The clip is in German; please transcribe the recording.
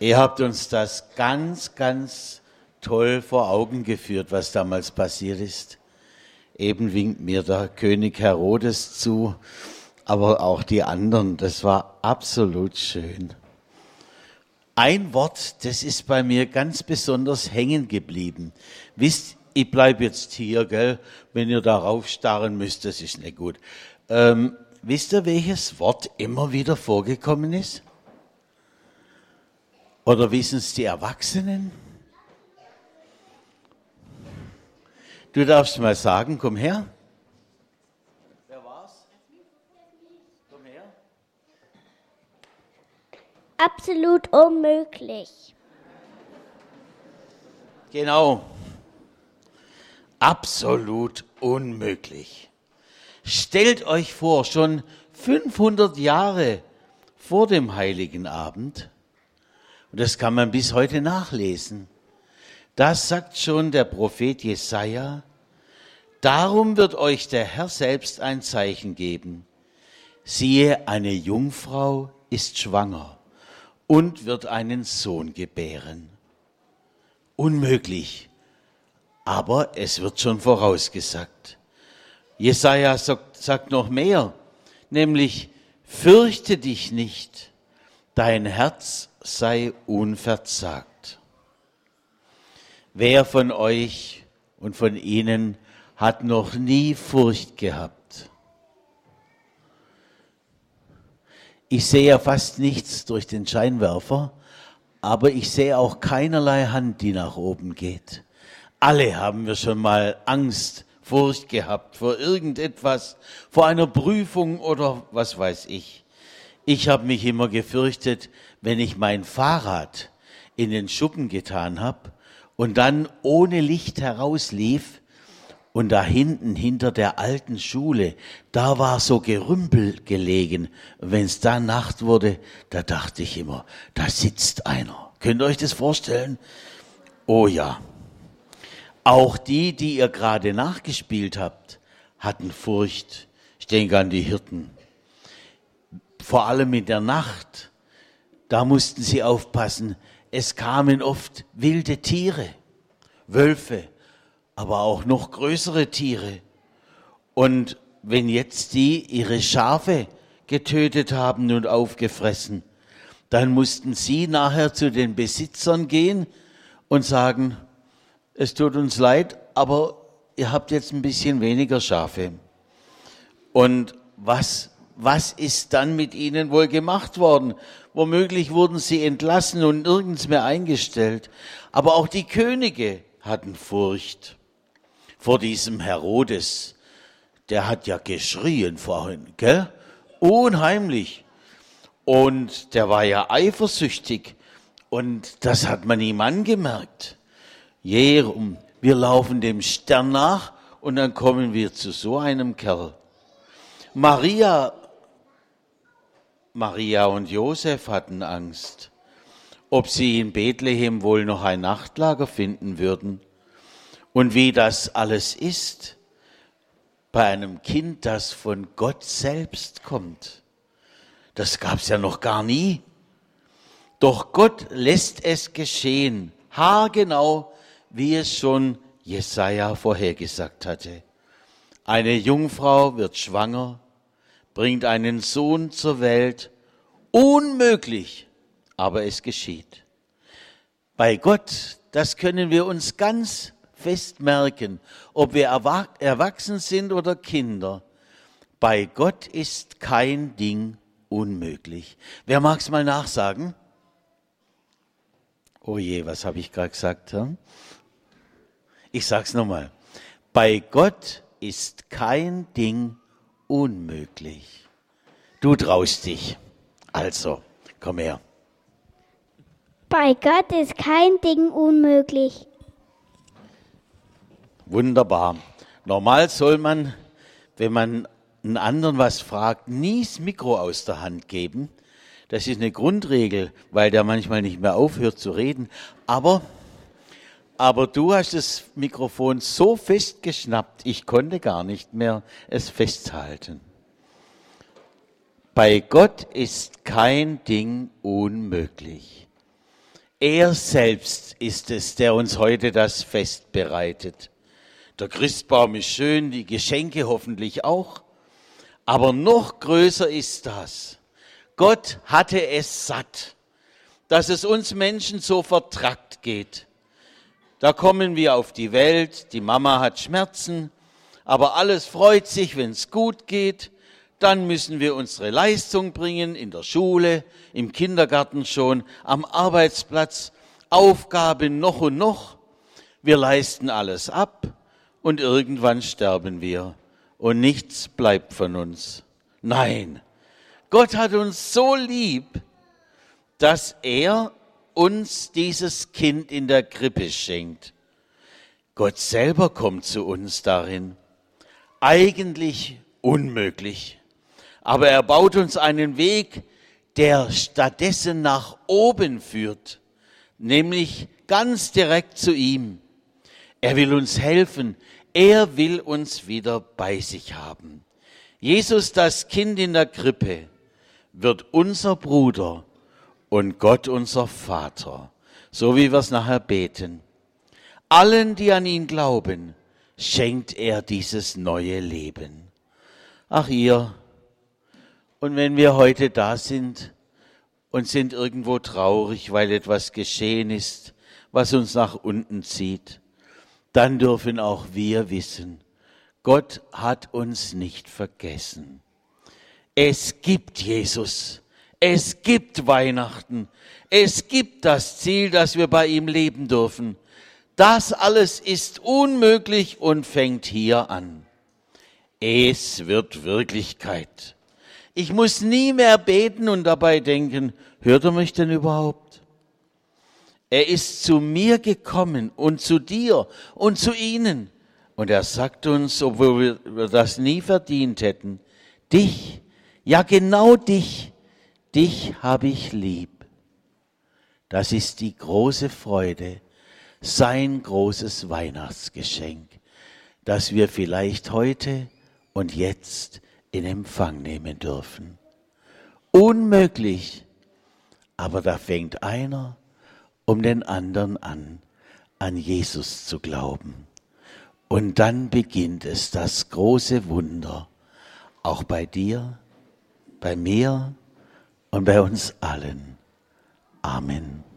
Ihr habt uns das ganz, ganz toll vor Augen geführt, was damals passiert ist. Eben winkt mir der König Herodes zu, aber auch die anderen. Das war absolut schön. Ein Wort, das ist bei mir ganz besonders hängen geblieben. Wisst, ich bleibe jetzt hier, gell? Wenn ihr darauf starren müsst, das ist nicht gut. Ähm, wisst ihr, welches Wort immer wieder vorgekommen ist? Oder wissen es die Erwachsenen? Du darfst mal sagen, komm her. Wer war's? Komm her. Absolut unmöglich. Genau. Absolut unmöglich. Stellt euch vor, schon 500 Jahre vor dem heiligen Abend, und das kann man bis heute nachlesen, das sagt schon der Prophet Jesaja, darum wird euch der Herr selbst ein Zeichen geben. Siehe, eine Jungfrau ist schwanger und wird einen Sohn gebären. Unmöglich, aber es wird schon vorausgesagt. Jesaja sagt, noch mehr, nämlich, fürchte dich nicht, dein Herz sei unverzagt. Wer von euch und von Ihnen hat noch nie Furcht gehabt? Ich sehe ja fast nichts durch den Scheinwerfer, aber ich sehe auch keinerlei Hand, die nach oben geht. Alle haben wir schon mal Angst, Furcht gehabt vor irgendetwas, vor einer Prüfung oder was weiß ich. Ich habe mich immer gefürchtet, wenn ich mein Fahrrad in den Schuppen getan habe und dann ohne Licht herauslief und da hinten hinter der alten Schule, da war so Gerümpel gelegen. Wenn es da Nacht wurde, da dachte ich immer, da sitzt einer. Könnt ihr euch das vorstellen? Oh ja. Auch die, die ihr gerade nachgespielt habt, hatten Furcht. Ich denke an die Hirten vor allem in der Nacht, da mussten sie aufpassen. Es kamen oft wilde Tiere, Wölfe, aber auch noch größere Tiere. Und wenn jetzt die ihre Schafe getötet haben und aufgefressen, dann mussten sie nachher zu den Besitzern gehen und sagen, es tut uns leid, aber ihr habt jetzt ein bisschen weniger Schafe. Und was was ist dann mit ihnen wohl gemacht worden? Womöglich wurden sie entlassen und nirgends mehr eingestellt. Aber auch die Könige hatten Furcht vor diesem Herodes. Der hat ja geschrien vorhin, gell? Unheimlich. Und der war ja eifersüchtig. Und das hat man ihm angemerkt. Jerum, wir laufen dem Stern nach und dann kommen wir zu so einem Kerl. Maria Maria und Josef hatten Angst, ob sie in Bethlehem wohl noch ein Nachtlager finden würden und wie das alles ist bei einem Kind, das von Gott selbst kommt. Das gab es ja noch gar nie. Doch Gott lässt es geschehen, haargenau, wie es schon Jesaja vorhergesagt hatte. Eine Jungfrau wird schwanger bringt einen Sohn zur Welt. Unmöglich, aber es geschieht. Bei Gott, das können wir uns ganz fest merken, ob wir erwachsen sind oder Kinder. Bei Gott ist kein Ding unmöglich. Wer mag es mal nachsagen? Oh je, was habe ich gerade gesagt? Hm? Ich sag's nochmal. Bei Gott ist kein Ding unmöglich. Du traust dich. Also, komm her. Bei Gott ist kein Ding unmöglich. Wunderbar. Normal soll man, wenn man einen anderen was fragt, nie das Mikro aus der Hand geben. Das ist eine Grundregel, weil der manchmal nicht mehr aufhört zu reden. Aber aber du hast das Mikrofon so fest geschnappt, ich konnte gar nicht mehr es festhalten. Bei Gott ist kein Ding unmöglich. Er selbst ist es, der uns heute das Fest bereitet. Der Christbaum ist schön, die Geschenke hoffentlich auch. Aber noch größer ist das. Gott hatte es satt, dass es uns Menschen so vertrackt geht. Da kommen wir auf die Welt, die Mama hat Schmerzen, aber alles freut sich, wenn es gut geht. Dann müssen wir unsere Leistung bringen in der Schule, im Kindergarten schon, am Arbeitsplatz, Aufgaben noch und noch. Wir leisten alles ab und irgendwann sterben wir und nichts bleibt von uns. Nein, Gott hat uns so lieb, dass er uns dieses Kind in der Krippe schenkt. Gott selber kommt zu uns darin eigentlich unmöglich. Aber er baut uns einen Weg, der stattdessen nach oben führt, nämlich ganz direkt zu ihm. Er will uns helfen, er will uns wieder bei sich haben. Jesus, das Kind in der Krippe, wird unser Bruder und Gott unser Vater, so wie wir es nachher beten. Allen, die an ihn glauben, schenkt er dieses neue Leben. Ach ihr, und wenn wir heute da sind und sind irgendwo traurig, weil etwas geschehen ist, was uns nach unten zieht, dann dürfen auch wir wissen, Gott hat uns nicht vergessen. Es gibt Jesus. Es gibt Weihnachten. Es gibt das Ziel, dass wir bei ihm leben dürfen. Das alles ist unmöglich und fängt hier an. Es wird Wirklichkeit. Ich muss nie mehr beten und dabei denken, hört er mich denn überhaupt? Er ist zu mir gekommen und zu dir und zu ihnen. Und er sagt uns, obwohl wir das nie verdient hätten, dich, ja genau dich, dich habe ich lieb. Das ist die große Freude, sein großes Weihnachtsgeschenk, das wir vielleicht heute und jetzt in Empfang nehmen dürfen. Unmöglich, aber da fängt einer um den anderen an, an Jesus zu glauben. Und dann beginnt es das große Wunder, auch bei dir, bei mir und bei uns allen. Amen.